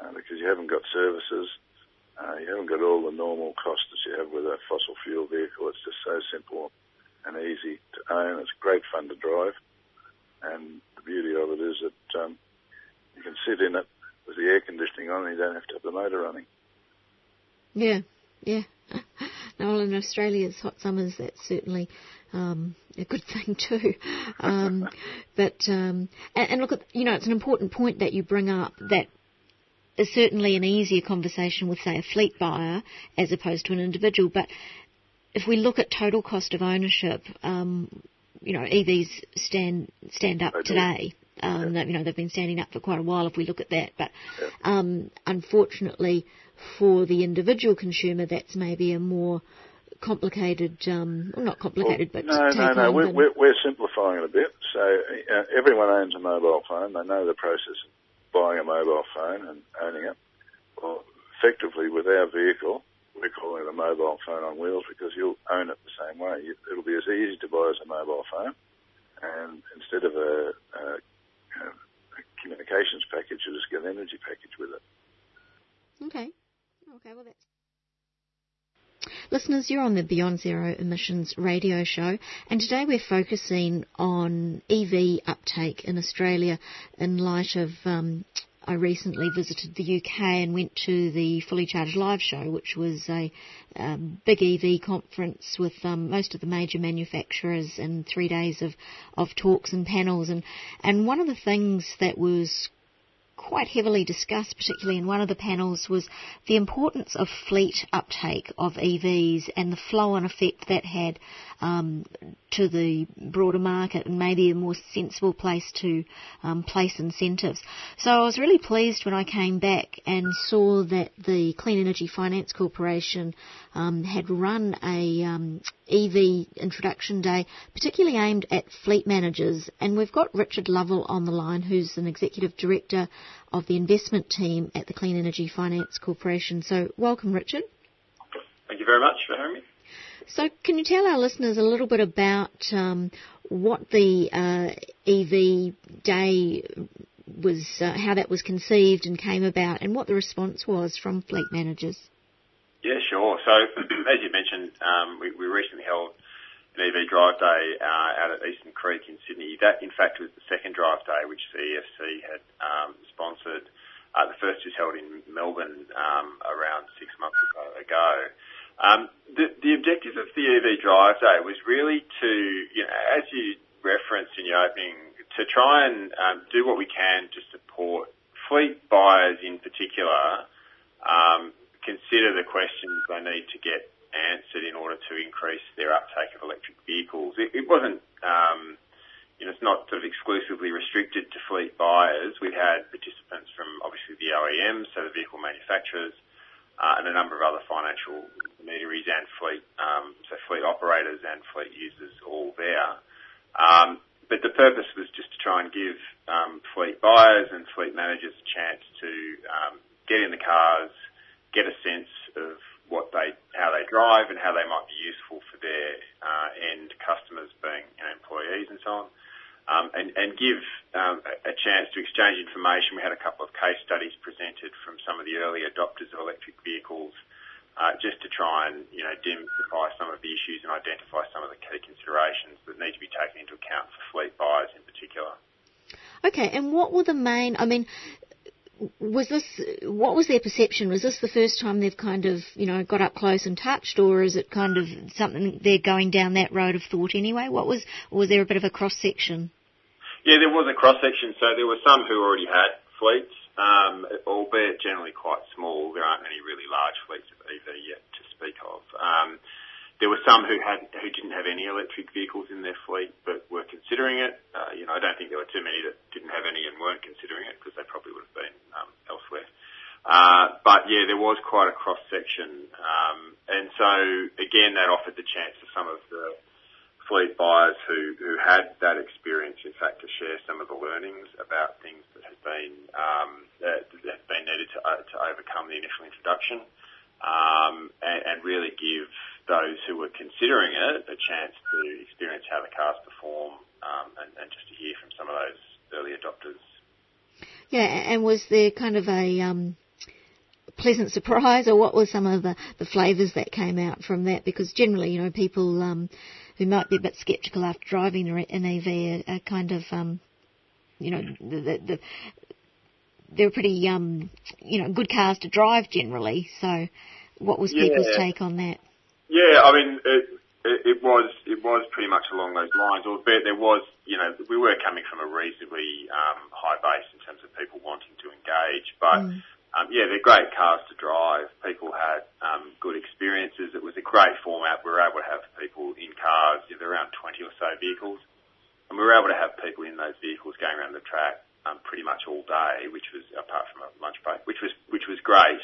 uh, because you haven't got services. Uh, you haven't got all the normal costs that you have with a fossil fuel vehicle. It's just so simple and easy to own. It's great fun to drive, and the beauty of it is that um, you can sit in it with the air conditioning on, and you don't have to have the motor running. Yeah, yeah. Now, well, in Australia's hot summers, that's certainly um, a good thing too. Um, but um, and, and look, at, you know, it's an important point that you bring up that is certainly an easier conversation with, say, a fleet buyer as opposed to an individual. But if we look at total cost of ownership, um, you know, EVs stand stand up today. Um, yeah. You know, they've been standing up for quite a while if we look at that. But yeah. um, unfortunately, for the individual consumer, that's maybe a more complicated, um, well, not complicated, well, but no, no, no. We're, we're, we're, simplifying it a bit. So uh, everyone owns a mobile phone. They know the process of buying a mobile phone and owning it. Well, effectively, with our vehicle, we're calling it a mobile phone on wheels because you'll own it the same way. It'll be as easy to buy as a mobile phone, and instead of a, a, a communications package, you just get an energy package with it. Okay. Okay. Well, that's. Listeners, you're on the Beyond Zero Emissions radio show, and today we're focusing on EV uptake in Australia in light of um, I recently visited the UK and went to the Fully Charged Live show, which was a um, big EV conference with um, most of the major manufacturers and three days of, of talks and panels. And, and one of the things that was quite heavily discussed, particularly in one of the panels, was the importance of fleet uptake of EVs and the flow-on effect that had um, to the broader market and maybe a more sensible place to um, place incentives. So I was really pleased when I came back and saw that the Clean Energy Finance Corporation um, had run a um, EV Introduction Day, particularly aimed at fleet managers. And we've got Richard Lovell on the line, who's an executive director of the investment team at the Clean Energy Finance Corporation. So, welcome, Richard. Thank you very much for having me. So, can you tell our listeners a little bit about um, what the uh, EV Day was, uh, how that was conceived and came about, and what the response was from fleet managers? Yeah, sure. So, as you mentioned, um, we, we, recently held an EV Drive Day uh, out at Eastern Creek in Sydney. That, in fact, was the second Drive Day which the CEFC had um, sponsored. Uh, the first was held in Melbourne um, around six months ago. Um, the, the objective of the EV Drive Day was really to, you know, as you referenced in your opening, to try and um, do what we can to support fleet buyers in particular, um, consider the questions they need to get answered in order to increase their uptake of electric vehicles. It, it wasn't, um, you know, it's not sort of exclusively restricted to fleet buyers. We had participants from obviously the OEMs, so the vehicle manufacturers, uh, and a number of other financial intermediaries and fleet, um, so fleet operators and fleet users all there. Um, but the purpose was just to try and give um, fleet buyers and fleet managers a chance to um, get in the cars, get a sense of what they, how they drive, and how they might be useful for their uh, end customers, being you know, employees and so on um, and, and, give um, a chance to exchange information. We had a couple of case studies presented from some of the early adopters of electric vehicles, uh, just to try and you know demystify some of the issues and identify some of the key considerations that need to be taken into account for fleet buyers in particular. Okay, and what were the main? I mean, was this what was their perception? Was this the first time they've kind of you know got up close and touched, or is it kind of something they're going down that road of thought anyway? What was was there a bit of a cross section? Yeah, there was a cross section. So there were some who already had fleets, um, albeit generally quite small. There aren't any really large fleets of EV yet to speak of. Um, there were some who had who didn't have any electric vehicles in their fleet but were considering it. Uh, you know, I don't think there were too many that didn't have any and weren't considering it because they probably would have been um, elsewhere. Uh, but yeah, there was quite a cross section, um, and so again, that offered the chance for some of the fleet buyers who, who had that experience, in fact, to share some of the learnings about things that have been um, that, that have been needed to, uh, to overcome the initial introduction, um, and, and really give those who were considering it a chance to experience how the cars perform, um, and, and just to hear from some of those early adopters. Yeah, and was there kind of a um, pleasant surprise, or what were some of the, the flavours that came out from that? Because generally, you know, people um, who might be a bit sceptical after driving an EV are, are kind of, um, you know, the, the, the, they're pretty, um, you know, good cars to drive generally. So, what was yeah. people's take on that? Yeah, I mean, it, it, it was it was pretty much along those lines. Albeit there was, you know, we were coming from a reasonably um, high base in terms of people wanting to engage, but. Mm um, yeah, they're great cars to drive. People had um, good experiences. It was a great format. We were able to have people in cars. You know, around 20 or so vehicles, and we were able to have people in those vehicles going around the track um, pretty much all day, which was apart from a lunch break, which was which was great.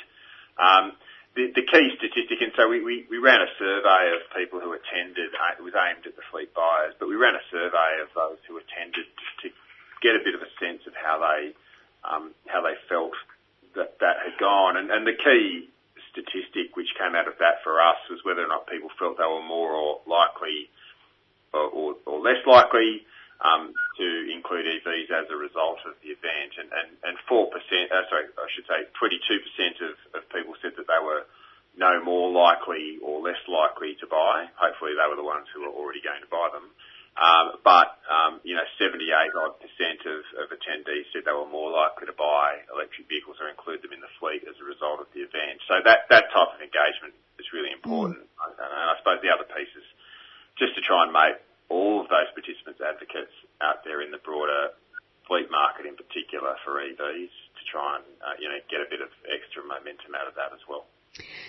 Um, the, the key statistic, and so we, we, we ran a survey of people who attended. Uh, it was aimed at the fleet buyers, but we ran a survey of those who attended to get a bit of a sense of how they um, how they felt that that had gone. And, and the key statistic which came out of that for us was whether or not people felt they were more or likely or, or, or less likely to include EVs as a result of the event. And, and, and 4%, uh, sorry, I should say 22% of, of people said that they were no more likely or less likely to buy. Hopefully they were the ones who were already going to buy them. Um, but um, you know, 78 odd percent of, of attendees said they were more likely to buy electric vehicles or include them in the fleet as a result of the event. So that that type of engagement is really important. Mm. And I suppose the other piece is just to try and make all of those participants advocates out there in the broader fleet market, in particular for EVs, to try and uh, you know get a bit of extra momentum out of that as well.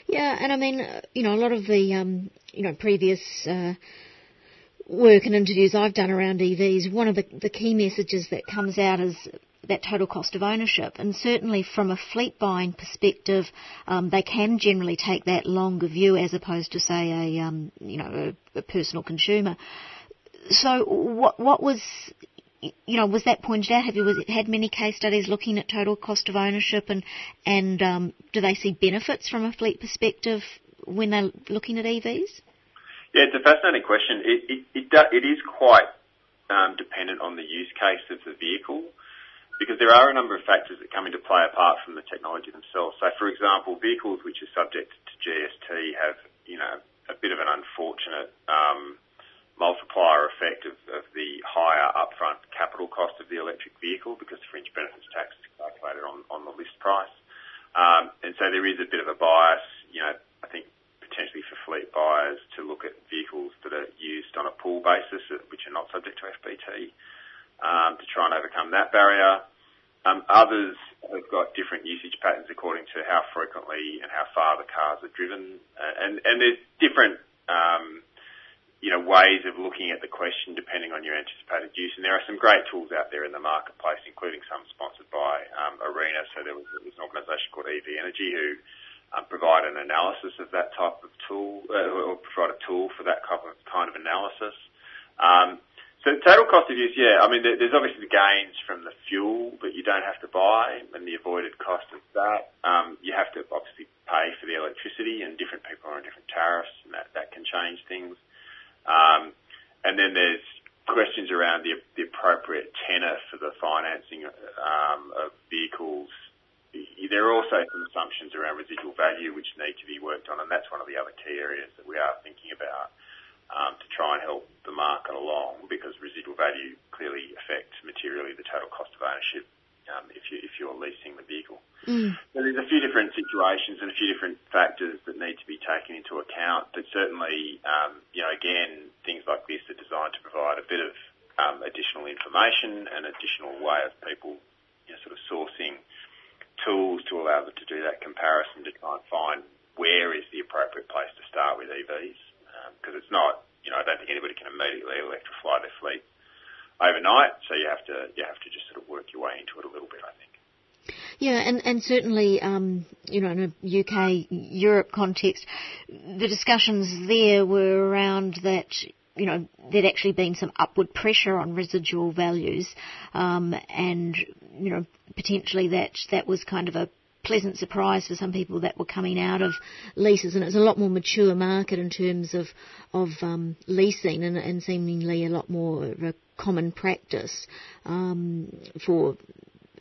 Yeah, and I mean, you know, a lot of the um, you know previous. Uh, work and interviews I've done around EVs, one of the, the key messages that comes out is that total cost of ownership. And certainly from a fleet buying perspective, um, they can generally take that longer view as opposed to say a um, you know a, a personal consumer. So what what was you know, was that pointed out? Have you had many case studies looking at total cost of ownership, and and um, do they see benefits from a fleet perspective when they're looking at EVs? Yeah, it's a fascinating question. It it it, it is quite um, dependent on the use case of the vehicle because there are a number of factors that come into play apart from the technology themselves. So, for example, vehicles which are subject to GST have you know a bit of an unfortunate um, multiplier effect of, of the higher upfront capital cost of the electric vehicle because the fringe benefits tax is calculated on, on the list price. Um, and so there is a bit of a bias, you know, I think potentially for fleet buyers to look at vehicles that are used on a pool basis, uh, which are not subject to FBT, um, to try and overcome that barrier. Um, others have got different usage patterns according to how frequently and how far the cars are driven, uh, and and there's different um, you know, ways of looking at the question depending on your anticipated use. And there are some great tools out there in the marketplace, including some sponsored by um, ARENA. So there was, there was, an organisation called Evenergi who um, provide an analysis of that type of tool, uh, or provide a tool for that kind of analysis. Um, so total cost of use, yeah, I mean, there, there's obviously the gains from the fuel that you don't have to buy and the avoided cost of that. Um, you have to obviously pay for the electricity and different people are on different tariffs and that, that can change things. Um, and then there's questions around the, the appropriate tenor for the financing um, of vehicles. There are also some assumptions around residual value which need to be worked on, and that's one of the other key areas that we are thinking about um, to try and help the market along because residual value clearly affects materially the total cost of ownership um, if, you, if you're leasing the vehicle. Mm. So there's a few different situations and a few different factors that need to be taken into account. But certainly, um, you know, again, things like this are designed to provide a bit of um, additional information and additional way of people, you know, sort of sourcing tools to allow them to do that comparison to try and find where is the appropriate place to start with EVs. Because um, it's not, you know, I don't think anybody can immediately electrify their fleet overnight. So you have to you have to just sort of work your way into it a little bit, I think. Yeah, and, and certainly, um, you know, in a UK, Europe context, the discussions there were around that, you know, there'd actually been some upward pressure on residual values, um, and, you know, potentially that, that was kind of a pleasant surprise for some people that were coming out of leases, and it's a lot more mature market in terms of of um, leasing, and, and, seemingly a lot more of a common practice um, for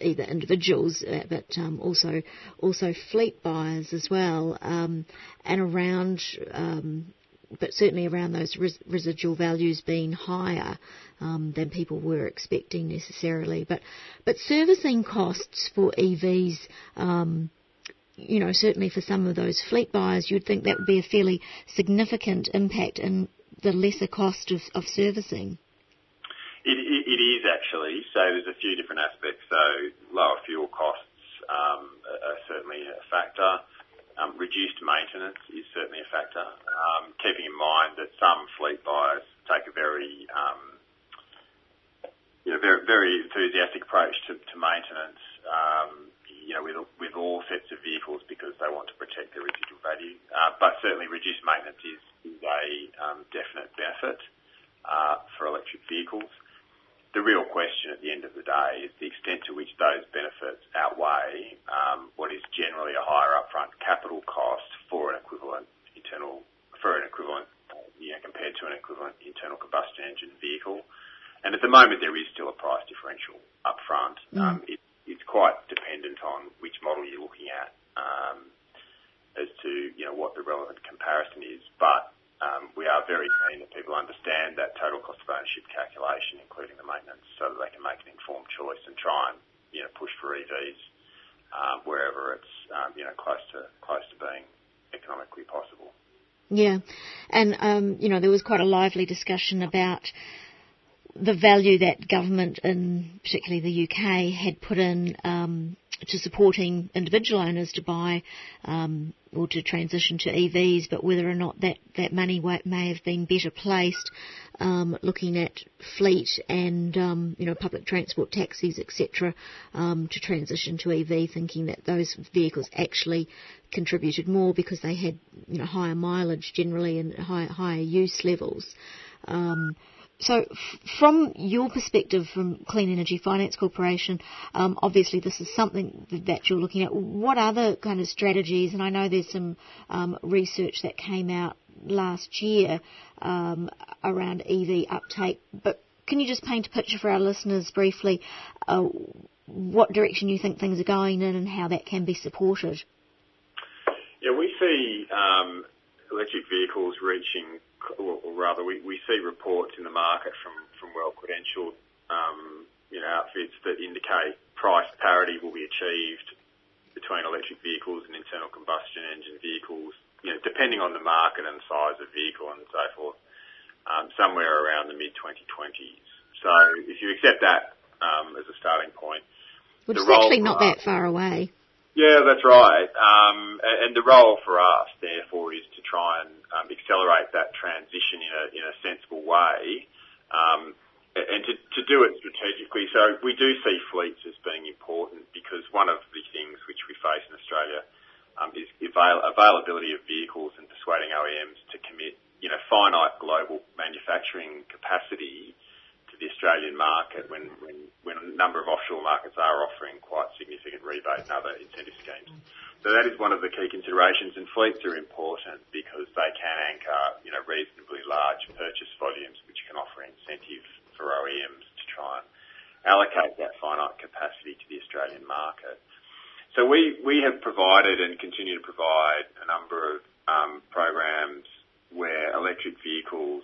either individuals, uh, but um, also also fleet buyers as well, um, and around. Um, but certainly around those res- residual values being higher um, than people were expecting necessarily. But but servicing costs for EVs um, you know, certainly for some of those fleet buyers, you'd think that would be a fairly significant impact in the lesser cost of, of servicing. It, it, it is actually. So there's a few different aspects. So lower fuel costs um, are certainly a factor. Um, reduced maintenance is certainly a factor. Um, keeping in mind that some fleet buyers take a very, um, you know, very, very enthusiastic approach to, to maintenance. Um, you know, with, with all sets of vehicles because they want to protect their residual value. Uh, but certainly reduced maintenance is, is a um, definite benefit uh, for electric vehicles the real question at the end of the day is the extent to which those benefits outweigh um, what is generally a higher upfront capital cost for an equivalent internal for an equivalent you know, compared to an equivalent internal combustion engine vehicle. And at the moment, there is still a price differential upfront. Mm. Um, it, it's quite dependent on which model you're looking at um, as to you know what the relevant comparison is. Um, we are very keen that people understand that total cost of ownership calculation, including the maintenance, so that they can make an informed choice and try and you know push for EVs um, wherever it's um, you know close to close to being economically possible. Yeah, and you know there was quite a lively discussion about the value that government, in particularly the UK, had put in um, to supporting individual owners to buy um, or to transition to EVs, but whether or not that, that money may have been better placed um, looking at fleet and um, you know public transport, taxis, etc., um, to transition to EV, thinking that those vehicles actually contributed more because they had you know higher mileage generally and higher, higher use levels. Um, so, from your perspective, from Clean Energy Finance Corporation, um, obviously this is something that you're looking at. What other kind of strategies? And I know there's some um, research that came out last year um, around EV uptake, but can you just paint a picture for our listeners briefly? Uh, what direction you think things are going in and how that can be supported? Yeah, we see um, electric vehicles reaching or rather, we, we see reports in the market from, from well-credentialed um, you know, outfits that indicate price parity will be achieved between electric vehicles and internal combustion engine vehicles, you know, depending on the market and size of vehicle and so forth, um, somewhere around the mid-2020s. So if you accept that um, as a starting point, which is actually not that far away. Yeah, that's right. Um, and the role for us, therefore, is to try and um, accelerate that transition in a, in a sensible way, um, and to, to do it strategically. So we do see fleets as being important because one of the things which we face in Australia um, is avail- availability of vehicles and persuading OEMs to commit, you know, finite global manufacturing capacity the Australian market when, when, when a number of offshore markets are offering quite significant rebate and other incentive schemes. So that is one of the key considerations, and fleets are important because they can anchor, you know, reasonably large purchase volumes, which can offer incentive for OEMs to try and allocate that finite capacity to the Australian market. So we, we have provided and continue to provide a number of um, programs where electric vehicles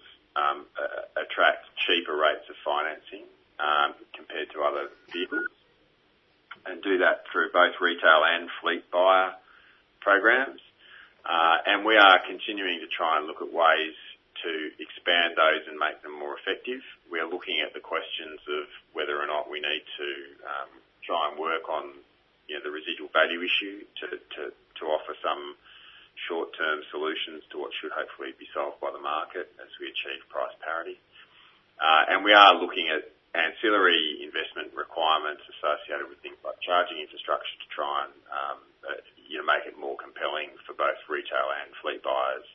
attract cheaper rates of financing um, compared to other vehicles, and do that through both retail and fleet buyer programs. Uh, and we are continuing to try and look at ways to expand those and make them more effective. We are looking at the questions of whether or not we need to um, try and work on you know, the residual value issue to, to, to offer some short-term solutions to what should hopefully be solved by the market as we achieve price parity. Uh, and we are looking at ancillary investment requirements associated with things like charging infrastructure to try and um, uh, you know, make it more compelling for both retail and fleet buyers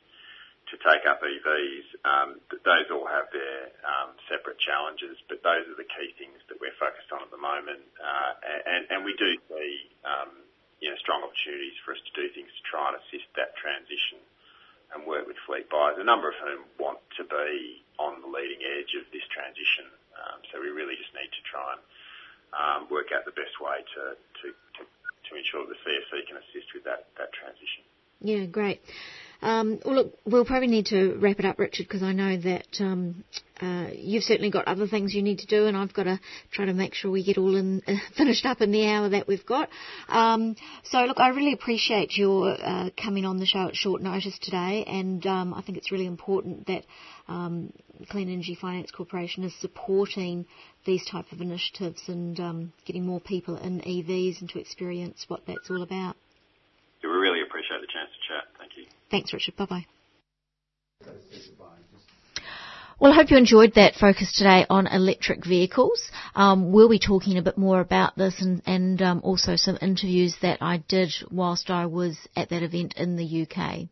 to take up EVs. Um, those all have their um, separate challenges, but those are the key things that we're focused on at the moment. Uh, and, and we do see um, you know, strong opportunities for us to do things to try and assist that transition and work with fleet buyers, a number of whom want to be on the leading edge of this transition. Um, so we really just need to try and um, work out the best way to, to, to, to ensure the CEFC can assist with that, that transition. Yeah, great. Um, well, look, we'll probably need to wrap it up, Richard, because I know that um, uh, you've certainly got other things you need to do, and I've got to try to make sure we get all in, uh, finished up in the hour that we've got. Um, so, look, I really appreciate your uh, coming on the show at short notice today, and um, I think it's really important that um, Clean Energy Finance Corporation is supporting these type of initiatives and um, getting more people in EVs and to experience what that's all about. Yeah, we really appreciate the chance to chat. Thanks, Richard. Bye bye. Well, I hope you enjoyed that focus today on electric vehicles. Um, we'll be talking a bit more about this and, and um, also some interviews that I did whilst I was at that event in the UK.